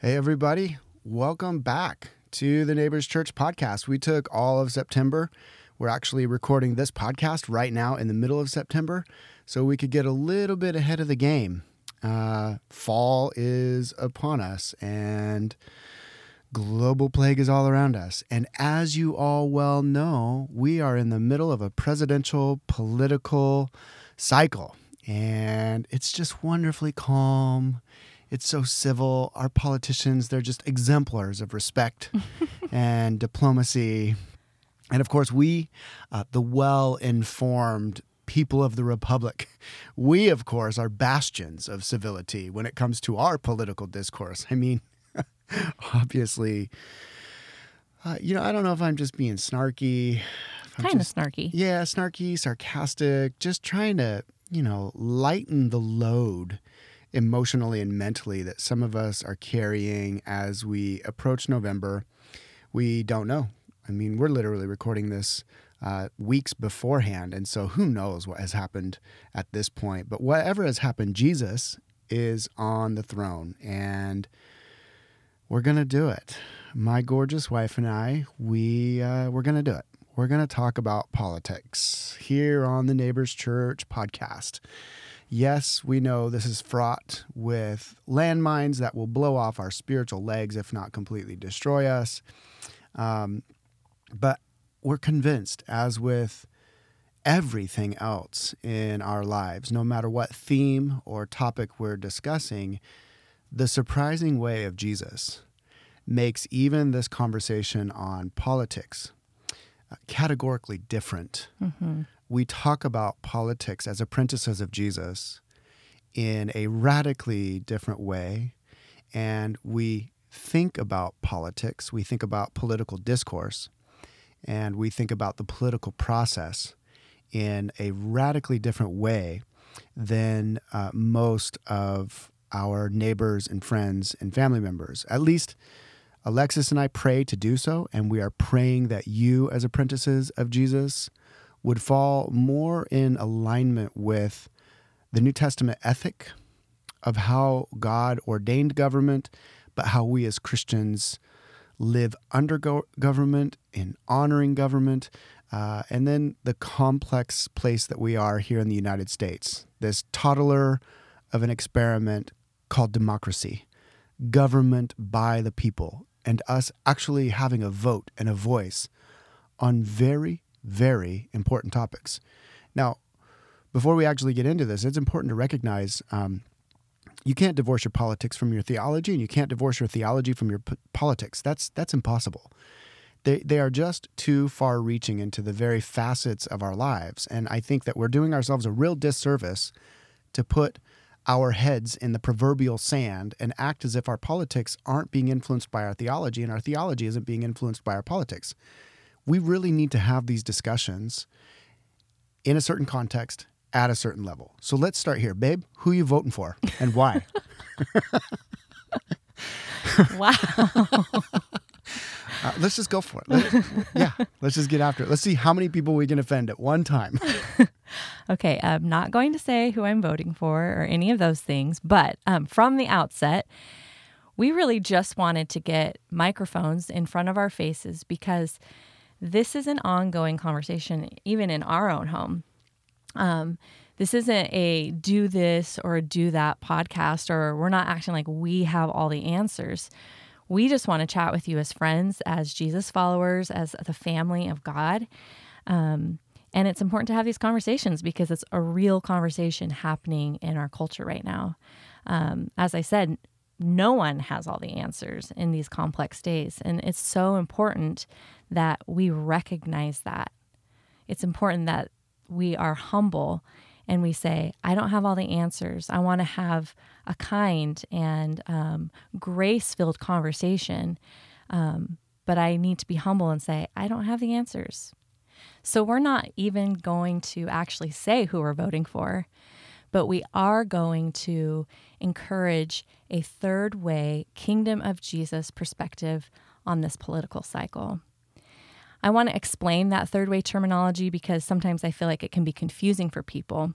Hey, everybody. Welcome back to the Neighbors Church podcast. We took all of September. We're actually recording this podcast right now in the middle of September so we could get a little bit ahead of the game. Uh, fall is upon us and global plague is all around us. And as you all well know, we are in the middle of a presidential political cycle. And it's just wonderfully calm it's so civil. Our politicians, they're just exemplars of respect and diplomacy. And of course, we, uh, the well informed people of the Republic, we, of course, are bastions of civility when it comes to our political discourse. I mean, obviously, uh, you know, I don't know if I'm just being snarky. Kind of snarky. Yeah, snarky, sarcastic, just trying to, you know, lighten the load emotionally and mentally that some of us are carrying as we approach November, we don't know. I mean, we're literally recording this uh, weeks beforehand. And so who knows what has happened at this point. But whatever has happened, Jesus is on the throne and we're going to do it. My gorgeous wife and I, we, uh, we're going to do it. We're going to talk about politics here on the Neighbors Church podcast. Yes, we know this is fraught with landmines that will blow off our spiritual legs, if not completely destroy us. Um, but we're convinced, as with everything else in our lives, no matter what theme or topic we're discussing, the surprising way of Jesus makes even this conversation on politics uh, categorically different mm-hmm we talk about politics as apprentices of Jesus in a radically different way. And we think about politics, we think about political discourse, and we think about the political process in a radically different way than uh, most of our neighbors and friends and family members. At least Alexis and I pray to do so, and we are praying that you, as apprentices of Jesus, would fall more in alignment with the New Testament ethic of how God ordained government, but how we as Christians live under go- government, in honoring government, uh, and then the complex place that we are here in the United States, this toddler of an experiment called democracy, government by the people, and us actually having a vote and a voice on very very important topics. Now, before we actually get into this, it's important to recognize um, you can't divorce your politics from your theology, and you can't divorce your theology from your p- politics. That's that's impossible. They they are just too far reaching into the very facets of our lives, and I think that we're doing ourselves a real disservice to put our heads in the proverbial sand and act as if our politics aren't being influenced by our theology and our theology isn't being influenced by our politics we really need to have these discussions in a certain context at a certain level. So let's start here. Babe, who are you voting for and why? wow. Uh, let's just go for it. Let, yeah, let's just get after it. Let's see how many people we can offend at one time. okay, I'm not going to say who I'm voting for or any of those things, but um, from the outset, we really just wanted to get microphones in front of our faces because this is an ongoing conversation, even in our own home. Um, this isn't a do this or do that podcast, or we're not acting like we have all the answers. We just want to chat with you as friends, as Jesus followers, as the family of God. Um, and it's important to have these conversations because it's a real conversation happening in our culture right now. Um, as I said, no one has all the answers in these complex days. And it's so important that we recognize that. It's important that we are humble and we say, I don't have all the answers. I want to have a kind and um, grace filled conversation. Um, but I need to be humble and say, I don't have the answers. So we're not even going to actually say who we're voting for, but we are going to encourage a third way, kingdom of Jesus perspective on this political cycle. I want to explain that third way terminology because sometimes I feel like it can be confusing for people.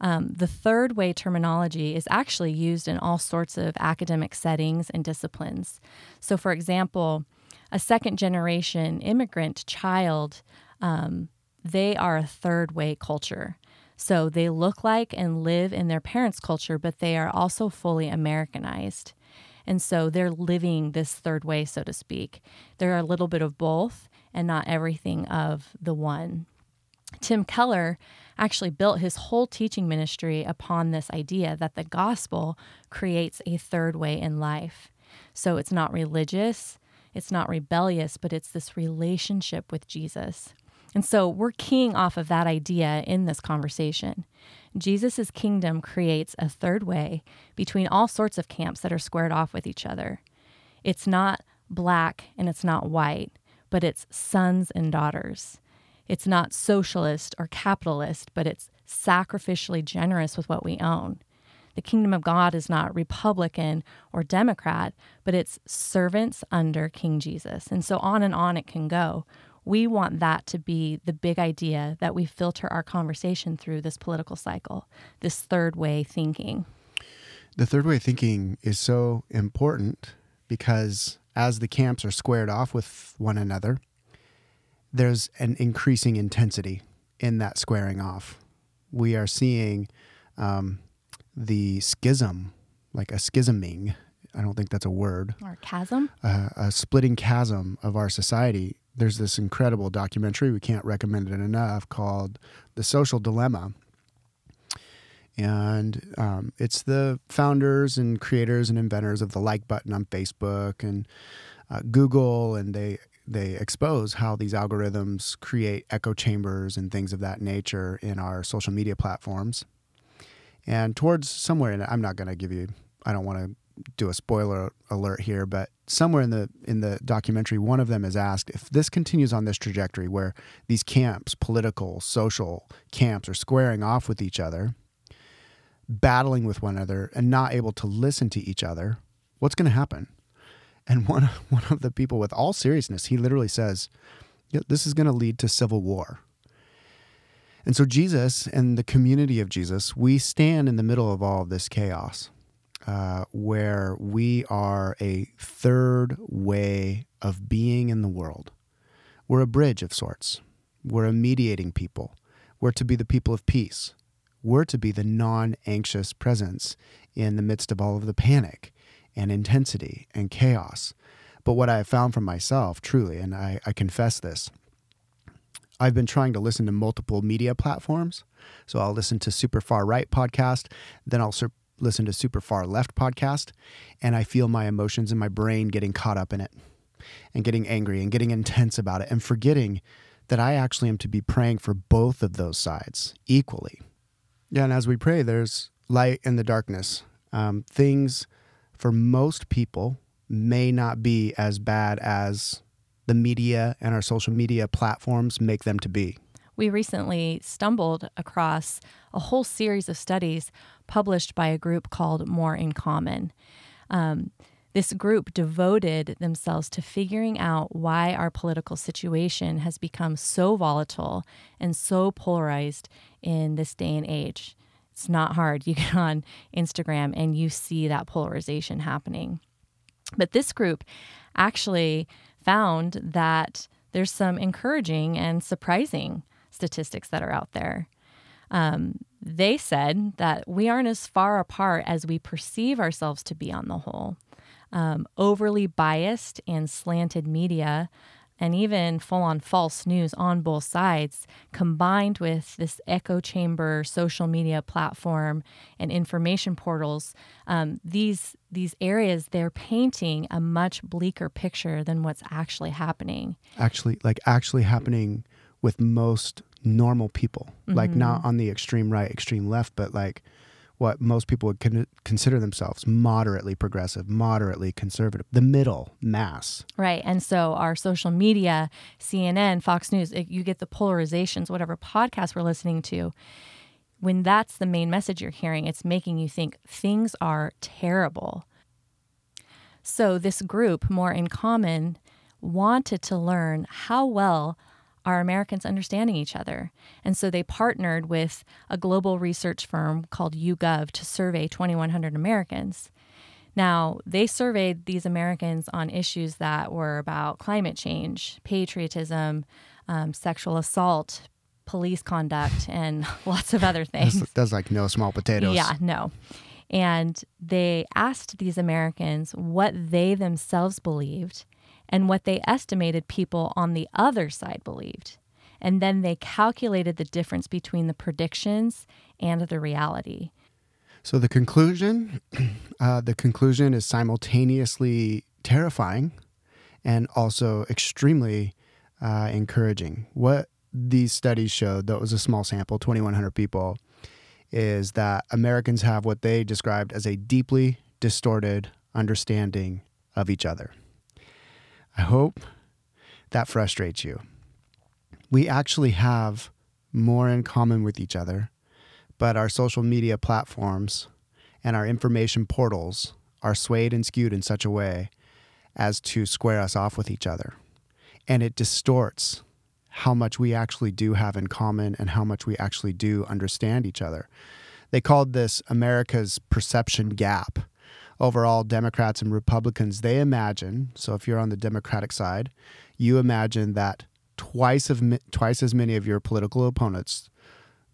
Um, the third way terminology is actually used in all sorts of academic settings and disciplines. So, for example, a second generation immigrant child, um, they are a third way culture. So they look like and live in their parents' culture, but they are also fully Americanized. And so they're living this third way, so to speak. They're a little bit of both and not everything of the one. Tim Keller actually built his whole teaching ministry upon this idea that the gospel creates a third way in life. So it's not religious, it's not rebellious, but it's this relationship with Jesus. And so we're keying off of that idea in this conversation. Jesus' kingdom creates a third way between all sorts of camps that are squared off with each other. It's not black and it's not white, but it's sons and daughters. It's not socialist or capitalist, but it's sacrificially generous with what we own. The kingdom of God is not Republican or Democrat, but it's servants under King Jesus. And so on and on it can go. We want that to be the big idea that we filter our conversation through this political cycle, this third way thinking. The third way thinking is so important because as the camps are squared off with one another, there's an increasing intensity in that squaring off. We are seeing um, the schism, like a schisming. I don't think that's a word. Or chasm? Uh, a splitting chasm of our society there's this incredible documentary we can't recommend it enough called The Social Dilemma. And um, it's the founders and creators and inventors of the like button on Facebook and uh, Google, and they they expose how these algorithms create echo chambers and things of that nature in our social media platforms. And towards somewhere in I'm not going to give you, I don't want to do a spoiler alert here, but somewhere in the in the documentary, one of them is asked if this continues on this trajectory where these camps, political, social camps, are squaring off with each other, battling with one another, and not able to listen to each other, what's going to happen? And one one of the people, with all seriousness, he literally says, "This is going to lead to civil war." And so Jesus and the community of Jesus, we stand in the middle of all of this chaos uh, where we are a third way of being in the world. We're a bridge of sorts. We're a mediating people. We're to be the people of peace. We're to be the non anxious presence in the midst of all of the panic and intensity and chaos. But what I have found for myself, truly, and I, I confess this, I've been trying to listen to multiple media platforms. So I'll listen to Super Far Right podcast, then I'll sur- listen to Super Far Left podcast, and I feel my emotions in my brain getting caught up in it and getting angry and getting intense about it and forgetting that I actually am to be praying for both of those sides equally. Yeah, and as we pray, there's light in the darkness. Um, things for most people may not be as bad as the media and our social media platforms make them to be we recently stumbled across a whole series of studies published by a group called More in Common. Um, this group devoted themselves to figuring out why our political situation has become so volatile and so polarized in this day and age. It's not hard. You get on Instagram and you see that polarization happening. But this group actually found that there's some encouraging and surprising statistics that are out there. Um, they said that we aren't as far apart as we perceive ourselves to be on the whole. Um, overly biased and slanted media and even full on false news on both sides, combined with this echo chamber social media platform and information portals, um, these these areas they're painting a much bleaker picture than what's actually happening. Actually, like actually happening with most normal people, mm-hmm. like not on the extreme right, extreme left, but like what most people would con- consider themselves moderately progressive, moderately conservative, the middle mass. Right. And so our social media, CNN, Fox News, it, you get the polarizations, whatever podcast we're listening to. When that's the main message you're hearing, it's making you think things are terrible. So this group, more in common, wanted to learn how well are Americans understanding each other? And so they partnered with a global research firm called YouGov to survey 2,100 Americans. Now, they surveyed these Americans on issues that were about climate change, patriotism, um, sexual assault, police conduct, and lots of other things. That's, that's like no small potatoes. Yeah, no. And they asked these Americans what they themselves believed and what they estimated people on the other side believed. And then they calculated the difference between the predictions and the reality. So the conclusion, uh, the conclusion is simultaneously terrifying and also extremely uh, encouraging. What these studies showed, though it was a small sample, 2,100 people, is that Americans have what they described as a deeply distorted understanding of each other. I hope that frustrates you. We actually have more in common with each other, but our social media platforms and our information portals are swayed and skewed in such a way as to square us off with each other. And it distorts how much we actually do have in common and how much we actually do understand each other. They called this America's perception gap overall Democrats and Republicans, they imagine, so if you're on the Democratic side, you imagine that twice of twice as many of your political opponents,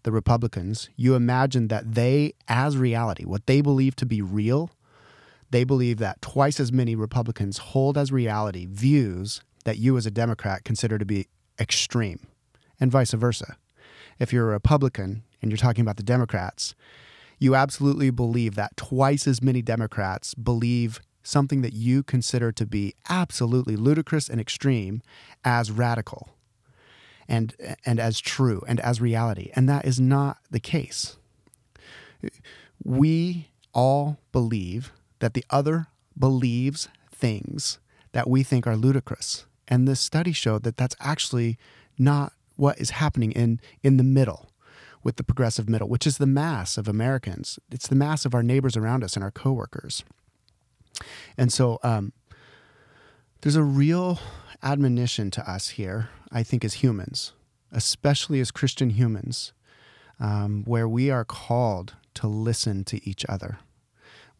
the Republicans, you imagine that they as reality, what they believe to be real, they believe that twice as many Republicans hold as reality views that you as a Democrat consider to be extreme, and vice versa. If you're a Republican and you're talking about the Democrats, you absolutely believe that twice as many Democrats believe something that you consider to be absolutely ludicrous and extreme as radical and and as true and as reality. And that is not the case. We all believe that the other believes things that we think are ludicrous. And this study showed that that's actually not what is happening in in the middle with the progressive middle, which is the mass of Americans. It's the mass of our neighbors around us and our coworkers. And so um, there's a real admonition to us here, I think, as humans, especially as Christian humans, um, where we are called to listen to each other.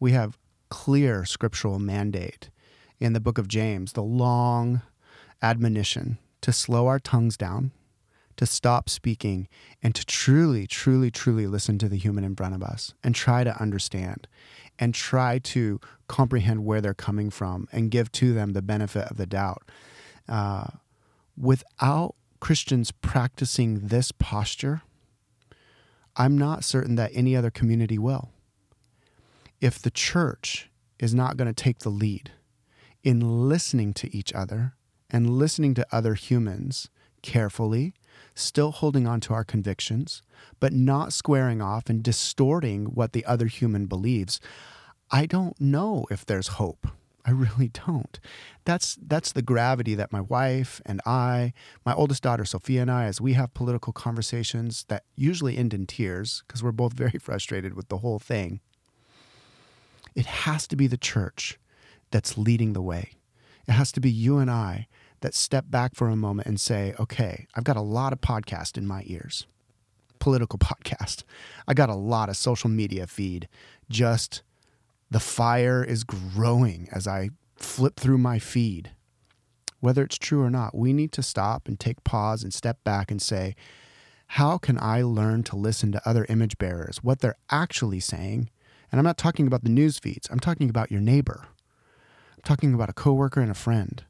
We have clear scriptural mandate in the book of James, the long admonition to slow our tongues down to stop speaking and to truly, truly, truly listen to the human in front of us and try to understand and try to comprehend where they're coming from and give to them the benefit of the doubt. Uh, without Christians practicing this posture, I'm not certain that any other community will. If the church is not going to take the lead in listening to each other and listening to other humans carefully still holding on to our convictions, but not squaring off and distorting what the other human believes, I don't know if there's hope. I really don't. That's that's the gravity that my wife and I, my oldest daughter Sophia and I, as we have political conversations that usually end in tears because we're both very frustrated with the whole thing. It has to be the church that's leading the way. It has to be you and I that step back for a moment and say, okay, I've got a lot of podcast in my ears, political podcast. I got a lot of social media feed. Just the fire is growing as I flip through my feed. Whether it's true or not, we need to stop and take pause and step back and say, how can I learn to listen to other image bearers, what they're actually saying? And I'm not talking about the news feeds, I'm talking about your neighbor. I'm talking about a coworker and a friend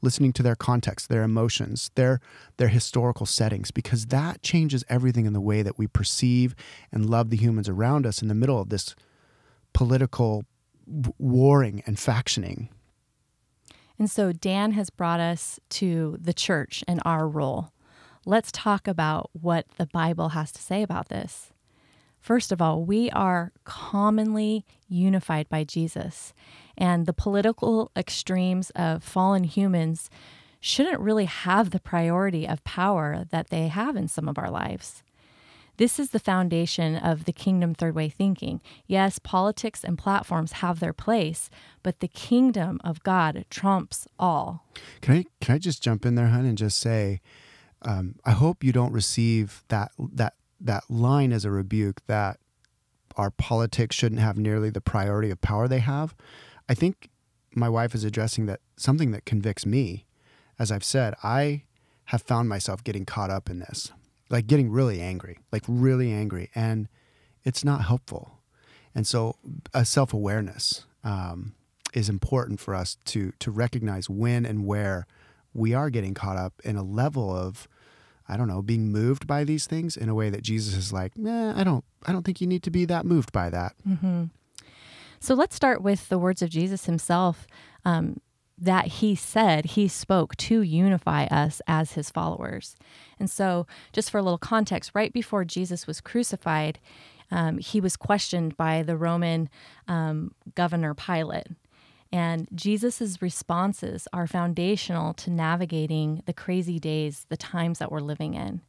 listening to their context, their emotions, their their historical settings because that changes everything in the way that we perceive and love the humans around us in the middle of this political warring and factioning. And so Dan has brought us to the church and our role. Let's talk about what the Bible has to say about this. First of all, we are commonly unified by Jesus, and the political extremes of fallen humans shouldn't really have the priority of power that they have in some of our lives. This is the foundation of the kingdom third way thinking. Yes, politics and platforms have their place, but the kingdom of God trumps all. Can I can I just jump in there, hun, and just say um, I hope you don't receive that that that line as a rebuke that our politics shouldn't have nearly the priority of power they have. I think my wife is addressing that something that convicts me. As I've said, I have found myself getting caught up in this, like getting really angry, like really angry, and it's not helpful. And so, a self awareness um, is important for us to to recognize when and where we are getting caught up in a level of I don't know, being moved by these things in a way that Jesus is like, I don't, I don't think you need to be that moved by that. Mm-hmm. So let's start with the words of Jesus himself um, that he said he spoke to unify us as his followers. And so, just for a little context, right before Jesus was crucified, um, he was questioned by the Roman um, governor Pilate. And Jesus' responses are foundational to navigating the crazy days, the times that we're living in.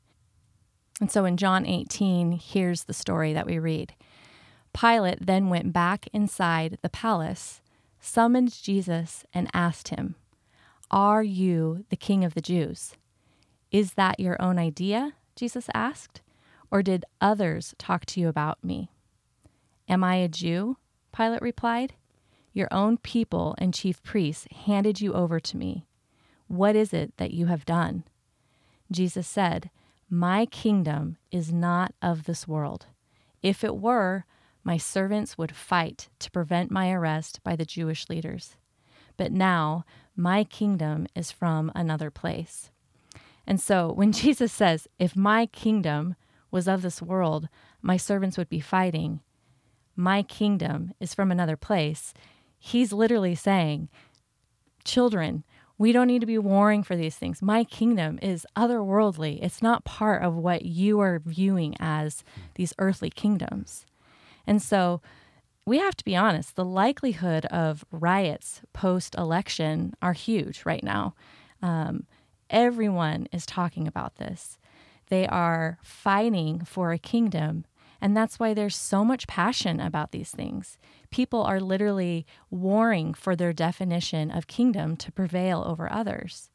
And so in John 18, here's the story that we read Pilate then went back inside the palace, summoned Jesus, and asked him, Are you the king of the Jews? Is that your own idea? Jesus asked. Or did others talk to you about me? Am I a Jew? Pilate replied. Your own people and chief priests handed you over to me. What is it that you have done? Jesus said, My kingdom is not of this world. If it were, my servants would fight to prevent my arrest by the Jewish leaders. But now my kingdom is from another place. And so when Jesus says, If my kingdom was of this world, my servants would be fighting, my kingdom is from another place he's literally saying, Children, we don't need to be warring for these things. My kingdom is otherworldly. It's not part of what you are viewing as these earthly kingdoms. And so we have to be honest, the likelihood of riots post election are huge right now. Um, everyone is talking about this. They are fighting for a kingdom and that's why there's so much passion about these things. People are literally warring for their definition of kingdom to prevail over others.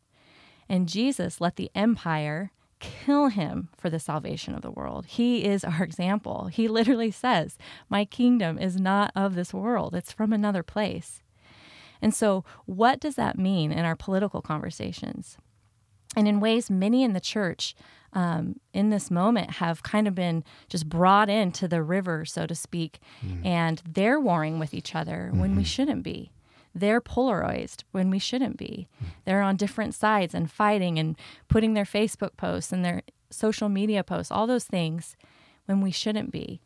And Jesus let the empire kill him for the salvation of the world. He is our example. He literally says, My kingdom is not of this world, it's from another place. And so, what does that mean in our political conversations? And in ways, many in the church um, in this moment have kind of been just brought into the river, so to speak, mm. and they're warring with each other mm-hmm. when we mm-hmm. shouldn't be. They're polarized when we shouldn't be. They're on different sides and fighting and putting their Facebook posts and their social media posts, all those things, when we shouldn't be.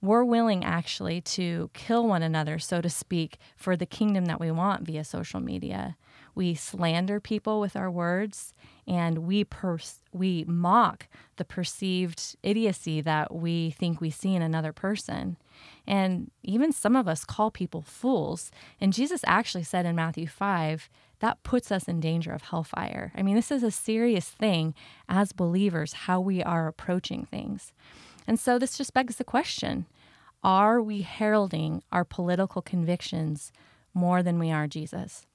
We're willing actually to kill one another, so to speak, for the kingdom that we want via social media. We slander people with our words and we pers- we mock the perceived idiocy that we think we see in another person. And even some of us call people fools. And Jesus actually said in Matthew 5 that puts us in danger of hellfire. I mean, this is a serious thing as believers, how we are approaching things. And so this just begs the question are we heralding our political convictions more than we are Jesus?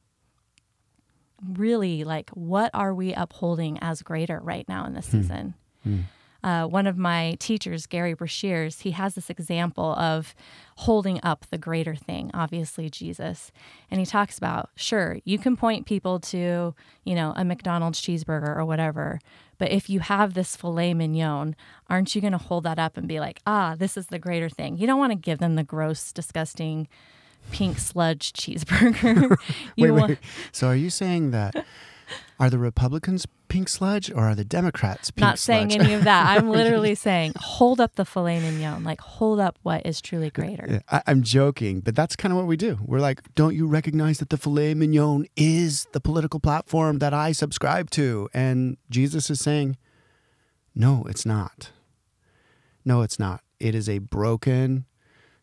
really like what are we upholding as greater right now in this hmm. season? Hmm. Uh, one of my teachers, Gary Breshears, he has this example of holding up the greater thing, obviously Jesus. And he talks about, sure, you can point people to, you know, a McDonald's cheeseburger or whatever, but if you have this filet mignon, aren't you going to hold that up and be like, ah, this is the greater thing? You don't want to give them the gross, disgusting, pink sludge cheeseburger. wait, want- wait. So are you saying that are the Republicans pink sludge or are the Democrats pink Not sludge? saying any of that. I'm literally saying hold up the filet mignon, like hold up what is truly greater. Yeah, I, I'm joking, but that's kind of what we do. We're like, don't you recognize that the filet mignon is the political platform that I subscribe to? And Jesus is saying, no, it's not. No, it's not. It is a broken,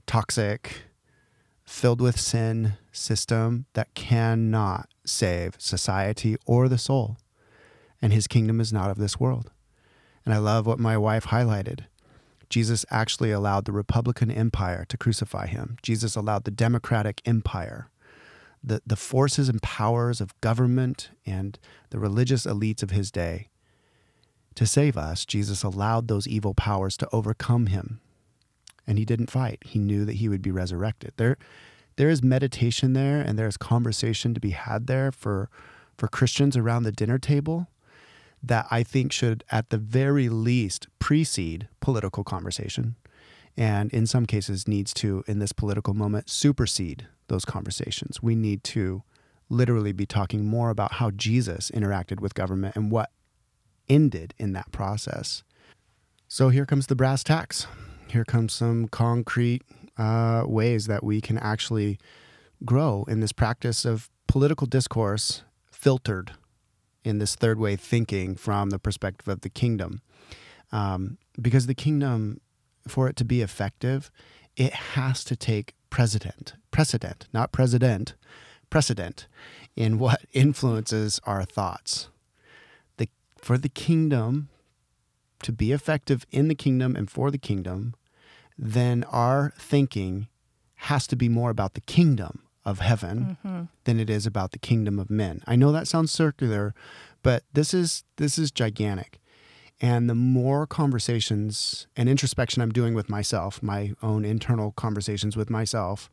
toxic, filled with sin system that cannot save society or the soul. And his kingdom is not of this world. And I love what my wife highlighted. Jesus actually allowed the Republican empire to crucify him. Jesus allowed the Democratic empire, the, the forces and powers of government and the religious elites of his day to save us, Jesus allowed those evil powers to overcome him. And he didn't fight. He knew that he would be resurrected. There there is meditation there and there's conversation to be had there for for Christians around the dinner table that I think should at the very least precede political conversation and in some cases needs to in this political moment supersede those conversations. We need to literally be talking more about how Jesus interacted with government and what ended in that process. So here comes the brass tacks. Here comes some concrete uh, ways that we can actually grow in this practice of political discourse filtered in this third way thinking from the perspective of the kingdom. Um, because the kingdom, for it to be effective, it has to take precedent, precedent, not president, precedent in what influences our thoughts. The, for the kingdom to be effective in the kingdom and for the kingdom, then our thinking has to be more about the kingdom of heaven mm-hmm. than it is about the kingdom of men. I know that sounds circular, but this is this is gigantic. And the more conversations and introspection I'm doing with myself, my own internal conversations with myself,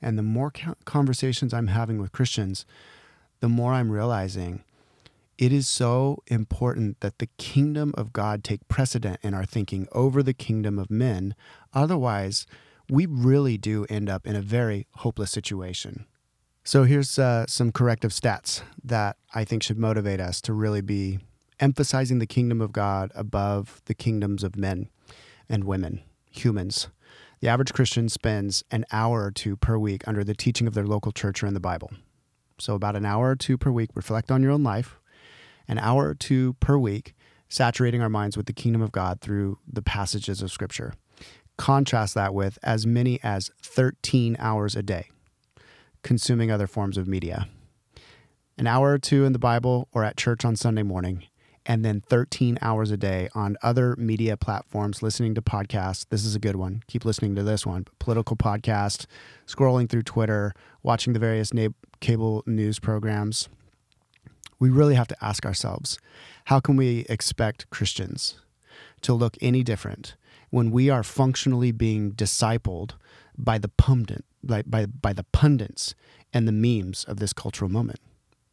and the more conversations I'm having with Christians, the more I'm realizing it is so important that the kingdom of God take precedent in our thinking over the kingdom of men. Otherwise, we really do end up in a very hopeless situation. So, here's uh, some corrective stats that I think should motivate us to really be emphasizing the kingdom of God above the kingdoms of men and women, humans. The average Christian spends an hour or two per week under the teaching of their local church or in the Bible. So, about an hour or two per week, reflect on your own life. An hour or two per week, saturating our minds with the kingdom of God through the passages of Scripture. Contrast that with as many as 13 hours a day consuming other forms of media. An hour or two in the Bible or at church on Sunday morning, and then 13 hours a day on other media platforms listening to podcasts. This is a good one. Keep listening to this one. Political podcast, scrolling through Twitter, watching the various na- cable news programs. We really have to ask ourselves how can we expect Christians to look any different when we are functionally being discipled by the pundit, by, by, by the pundits and the memes of this cultural moment,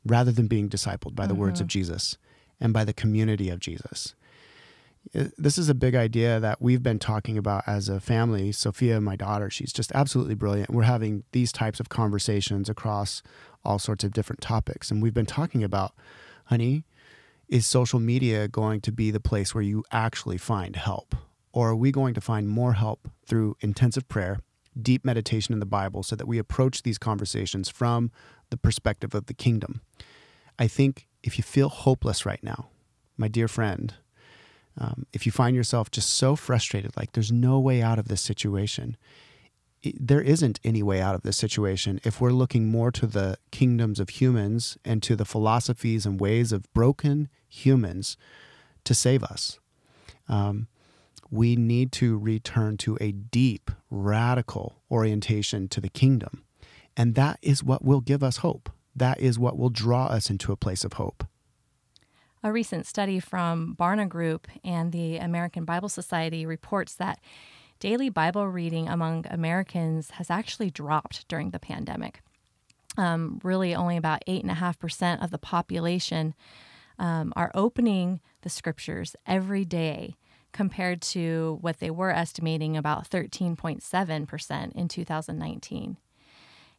rather than being discipled by the mm-hmm. words of Jesus and by the community of Jesus. This is a big idea that we've been talking about as a family. Sophia, my daughter, she's just absolutely brilliant. We're having these types of conversations across all sorts of different topics. And we've been talking about, honey, is social media going to be the place where you actually find help? Or are we going to find more help through intensive prayer, deep meditation in the Bible, so that we approach these conversations from the perspective of the kingdom? I think if you feel hopeless right now, my dear friend, um, if you find yourself just so frustrated, like there's no way out of this situation, it, there isn't any way out of this situation if we're looking more to the kingdoms of humans and to the philosophies and ways of broken humans to save us. Um, we need to return to a deep, radical orientation to the kingdom. And that is what will give us hope that is what will draw us into a place of hope. A recent study from Barna Group and the American Bible Society reports that daily Bible reading among Americans has actually dropped during the pandemic. Um, really, only about 8.5% of the population um, are opening the scriptures every day compared to what they were estimating about 13.7% in 2019.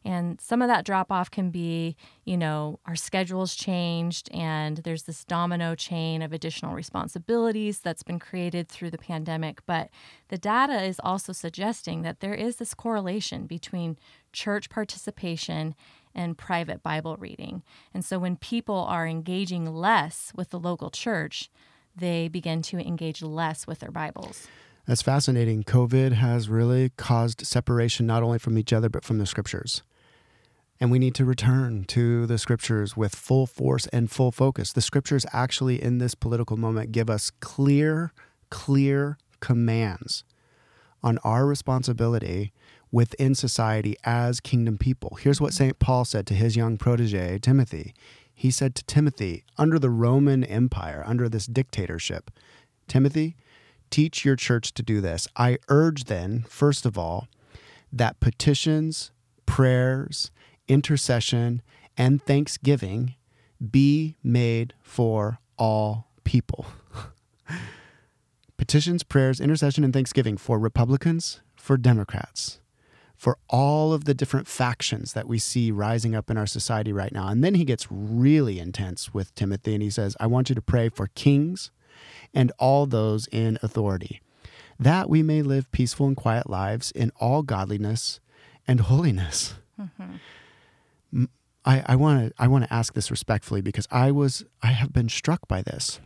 And some of that drop off can be, you know, our schedules changed and there's this domino chain of additional responsibilities that's been created through the pandemic. But the data is also suggesting that there is this correlation between church participation and private Bible reading. And so when people are engaging less with the local church, they begin to engage less with their Bibles. That's fascinating. COVID has really caused separation not only from each other, but from the scriptures. And we need to return to the scriptures with full force and full focus. The scriptures actually, in this political moment, give us clear, clear commands on our responsibility within society as kingdom people. Here's what St. Paul said to his young protege, Timothy He said to Timothy, under the Roman Empire, under this dictatorship, Timothy, teach your church to do this. I urge then, first of all, that petitions, prayers, intercession, and thanksgiving be made for all people. petitions, prayers, intercession, and thanksgiving for Republicans, for Democrats, for all of the different factions that we see rising up in our society right now. And then he gets really intense with Timothy and he says, I want you to pray for kings and all those in authority, that we may live peaceful and quiet lives in all godliness and holiness. Mm-hmm. I want to I want to ask this respectfully because I was I have been struck by this.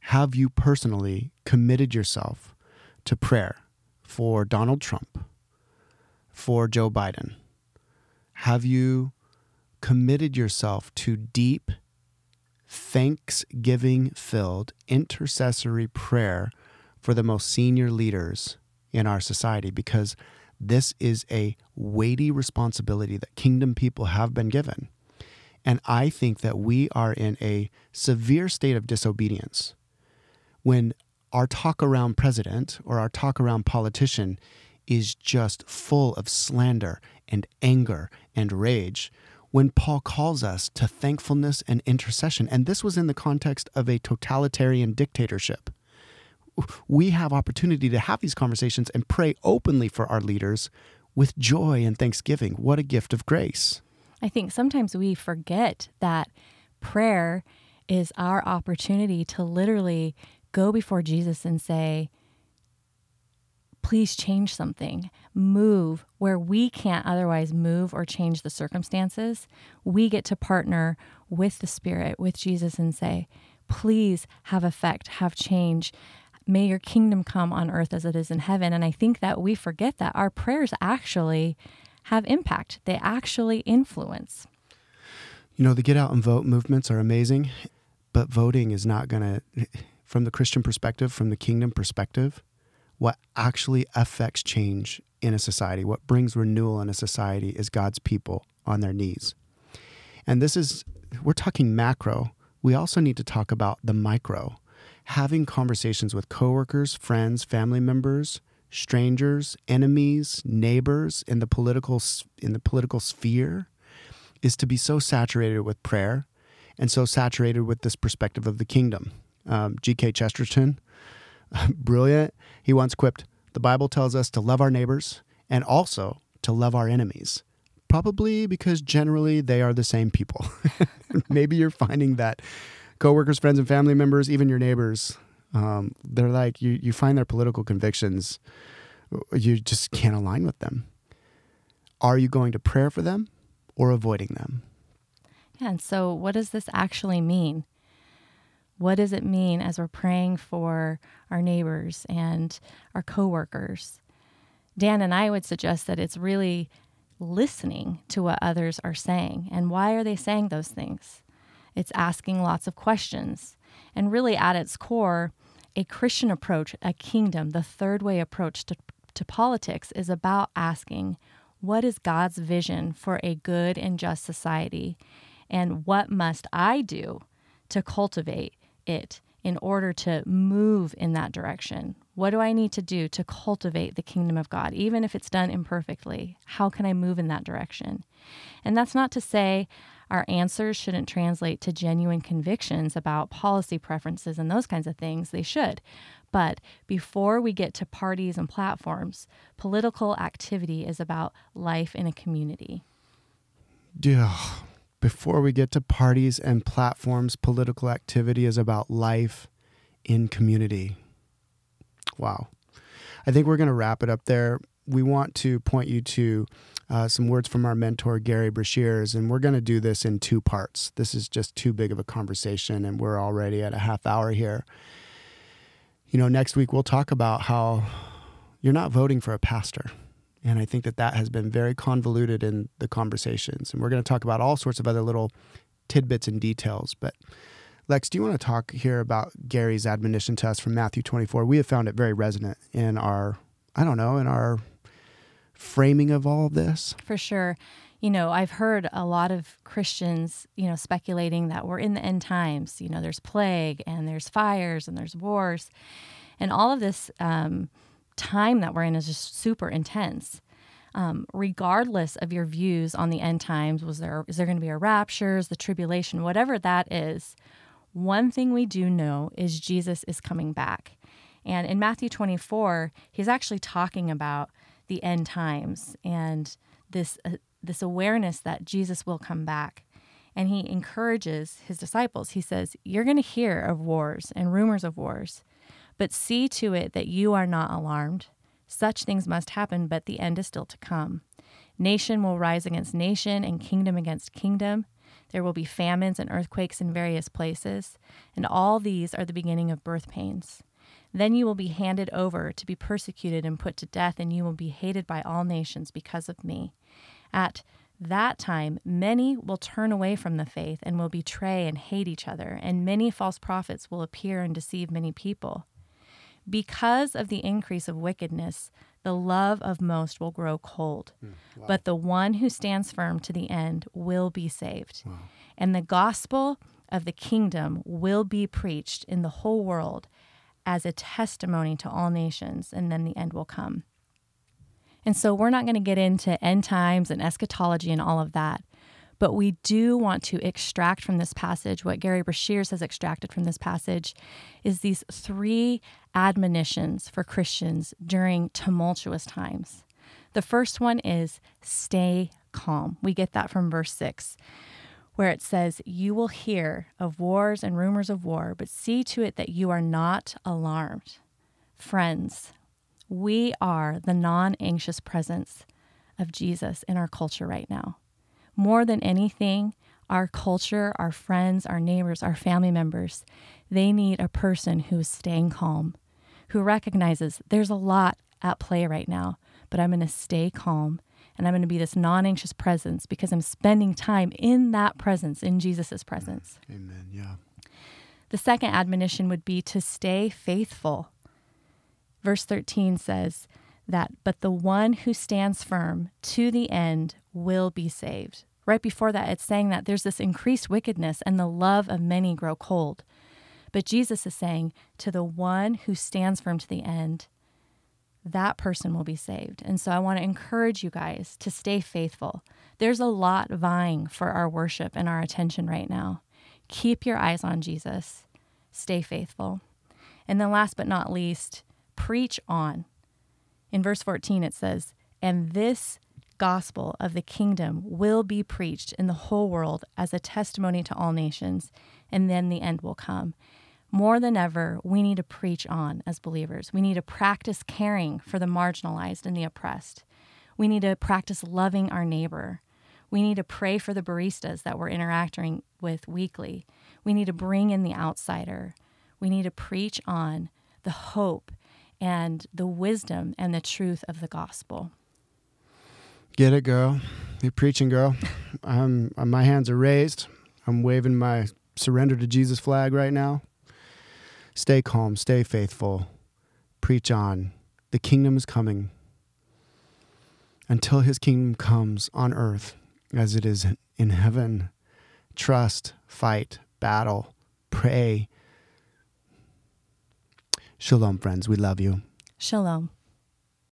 Have you personally committed yourself to prayer for Donald Trump, for Joe Biden? Have you committed yourself to deep thanksgiving filled intercessory prayer for the most senior leaders in our society because this is a weighty responsibility that kingdom people have been given. And I think that we are in a severe state of disobedience when our talk around president or our talk around politician is just full of slander and anger and rage when Paul calls us to thankfulness and intercession. And this was in the context of a totalitarian dictatorship. We have opportunity to have these conversations and pray openly for our leaders with joy and thanksgiving. What a gift of grace. I think sometimes we forget that prayer is our opportunity to literally go before Jesus and say, please change something, move where we can't otherwise move or change the circumstances. We get to partner with the Spirit, with Jesus, and say, please have effect, have change. May your kingdom come on earth as it is in heaven. And I think that we forget that our prayers actually have impact, they actually influence. You know, the get out and vote movements are amazing, but voting is not going to, from the Christian perspective, from the kingdom perspective, what actually affects change in a society, what brings renewal in a society is God's people on their knees. And this is, we're talking macro. We also need to talk about the micro. Having conversations with coworkers, friends, family members, strangers, enemies, neighbors in the political in the political sphere is to be so saturated with prayer and so saturated with this perspective of the kingdom. Um, G.K. Chesterton, brilliant. He once quipped, The Bible tells us to love our neighbors and also to love our enemies. Probably because generally they are the same people. Maybe you're finding that coworkers, friends, and family members, even your neighbors, um, they're like, you, you find their political convictions, you just can't align with them. Are you going to prayer for them or avoiding them? Yeah, and so what does this actually mean? What does it mean as we're praying for our neighbors and our coworkers? Dan and I would suggest that it's really listening to what others are saying. And why are they saying those things? It's asking lots of questions. And really, at its core, a Christian approach, a kingdom, the third way approach to, to politics is about asking, what is God's vision for a good and just society? And what must I do to cultivate it in order to move in that direction? What do I need to do to cultivate the kingdom of God, even if it's done imperfectly? How can I move in that direction? And that's not to say our answers shouldn't translate to genuine convictions about policy preferences and those kinds of things. They should. But before we get to parties and platforms, political activity is about life in a community. Yeah, before we get to parties and platforms, political activity is about life in community. Wow. I think we're going to wrap it up there. We want to point you to uh, some words from our mentor, Gary Breshears, and we're going to do this in two parts. This is just too big of a conversation, and we're already at a half hour here. You know, next week we'll talk about how you're not voting for a pastor. And I think that that has been very convoluted in the conversations. And we're going to talk about all sorts of other little tidbits and details. But Lex, do you want to talk here about Gary's admonition to us from Matthew 24? We have found it very resonant in our, I don't know, in our framing of all of this. For sure. you know, I've heard a lot of Christians, you know, speculating that we're in the end times. You know, there's plague and there's fires and there's wars. And all of this um, time that we're in is just super intense. Um, regardless of your views on the end times, was there is there going to be a rapture, is the tribulation, whatever that is, one thing we do know is Jesus is coming back. And in Matthew 24, he's actually talking about the end times and this uh, this awareness that Jesus will come back. And he encourages his disciples. He says, "You're going to hear of wars and rumors of wars, but see to it that you are not alarmed. Such things must happen, but the end is still to come. Nation will rise against nation and kingdom against kingdom. There will be famines and earthquakes in various places, and all these are the beginning of birth pains. Then you will be handed over to be persecuted and put to death, and you will be hated by all nations because of me. At that time, many will turn away from the faith and will betray and hate each other, and many false prophets will appear and deceive many people. Because of the increase of wickedness, the love of most will grow cold, mm, wow. but the one who stands firm to the end will be saved. Wow. And the gospel of the kingdom will be preached in the whole world as a testimony to all nations, and then the end will come. And so we're not going to get into end times and eschatology and all of that. But we do want to extract from this passage what Gary Breshears has extracted from this passage is these three admonitions for Christians during tumultuous times. The first one is stay calm. We get that from verse 6, where it says, You will hear of wars and rumors of war, but see to it that you are not alarmed. Friends, we are the non anxious presence of Jesus in our culture right now more than anything, our culture, our friends, our neighbors, our family members, they need a person who is staying calm, who recognizes there's a lot at play right now, but I'm going to stay calm and I'm going to be this non anxious presence because I'm spending time in that presence, in Jesus' presence. Amen. Yeah. The second admonition would be to stay faithful. Verse 13 says that, but the one who stands firm to the end will be saved right before that, it's saying that there's this increased wickedness and the love of many grow cold. But Jesus is saying, to the one who stands firm to the end, that person will be saved. And so I want to encourage you guys to stay faithful. There's a lot vying for our worship and our attention right now. Keep your eyes on Jesus, stay faithful. And then, last but not least, preach on. In verse 14, it says, And this gospel of the kingdom will be preached in the whole world as a testimony to all nations, and then the end will come. More than ever, we need to preach on as believers. We need to practice caring for the marginalized and the oppressed. We need to practice loving our neighbor. We need to pray for the baristas that we're interacting with weekly. We need to bring in the outsider. We need to preach on the hope and the wisdom and the truth of the gospel. Get it, girl. You're preaching, girl. I'm, my hands are raised. I'm waving my surrender to Jesus flag right now. Stay calm, stay faithful. Preach on. The kingdom is coming. Until his kingdom comes on earth as it is in heaven, trust, fight, battle, pray. Shalom, friends. We love you. Shalom.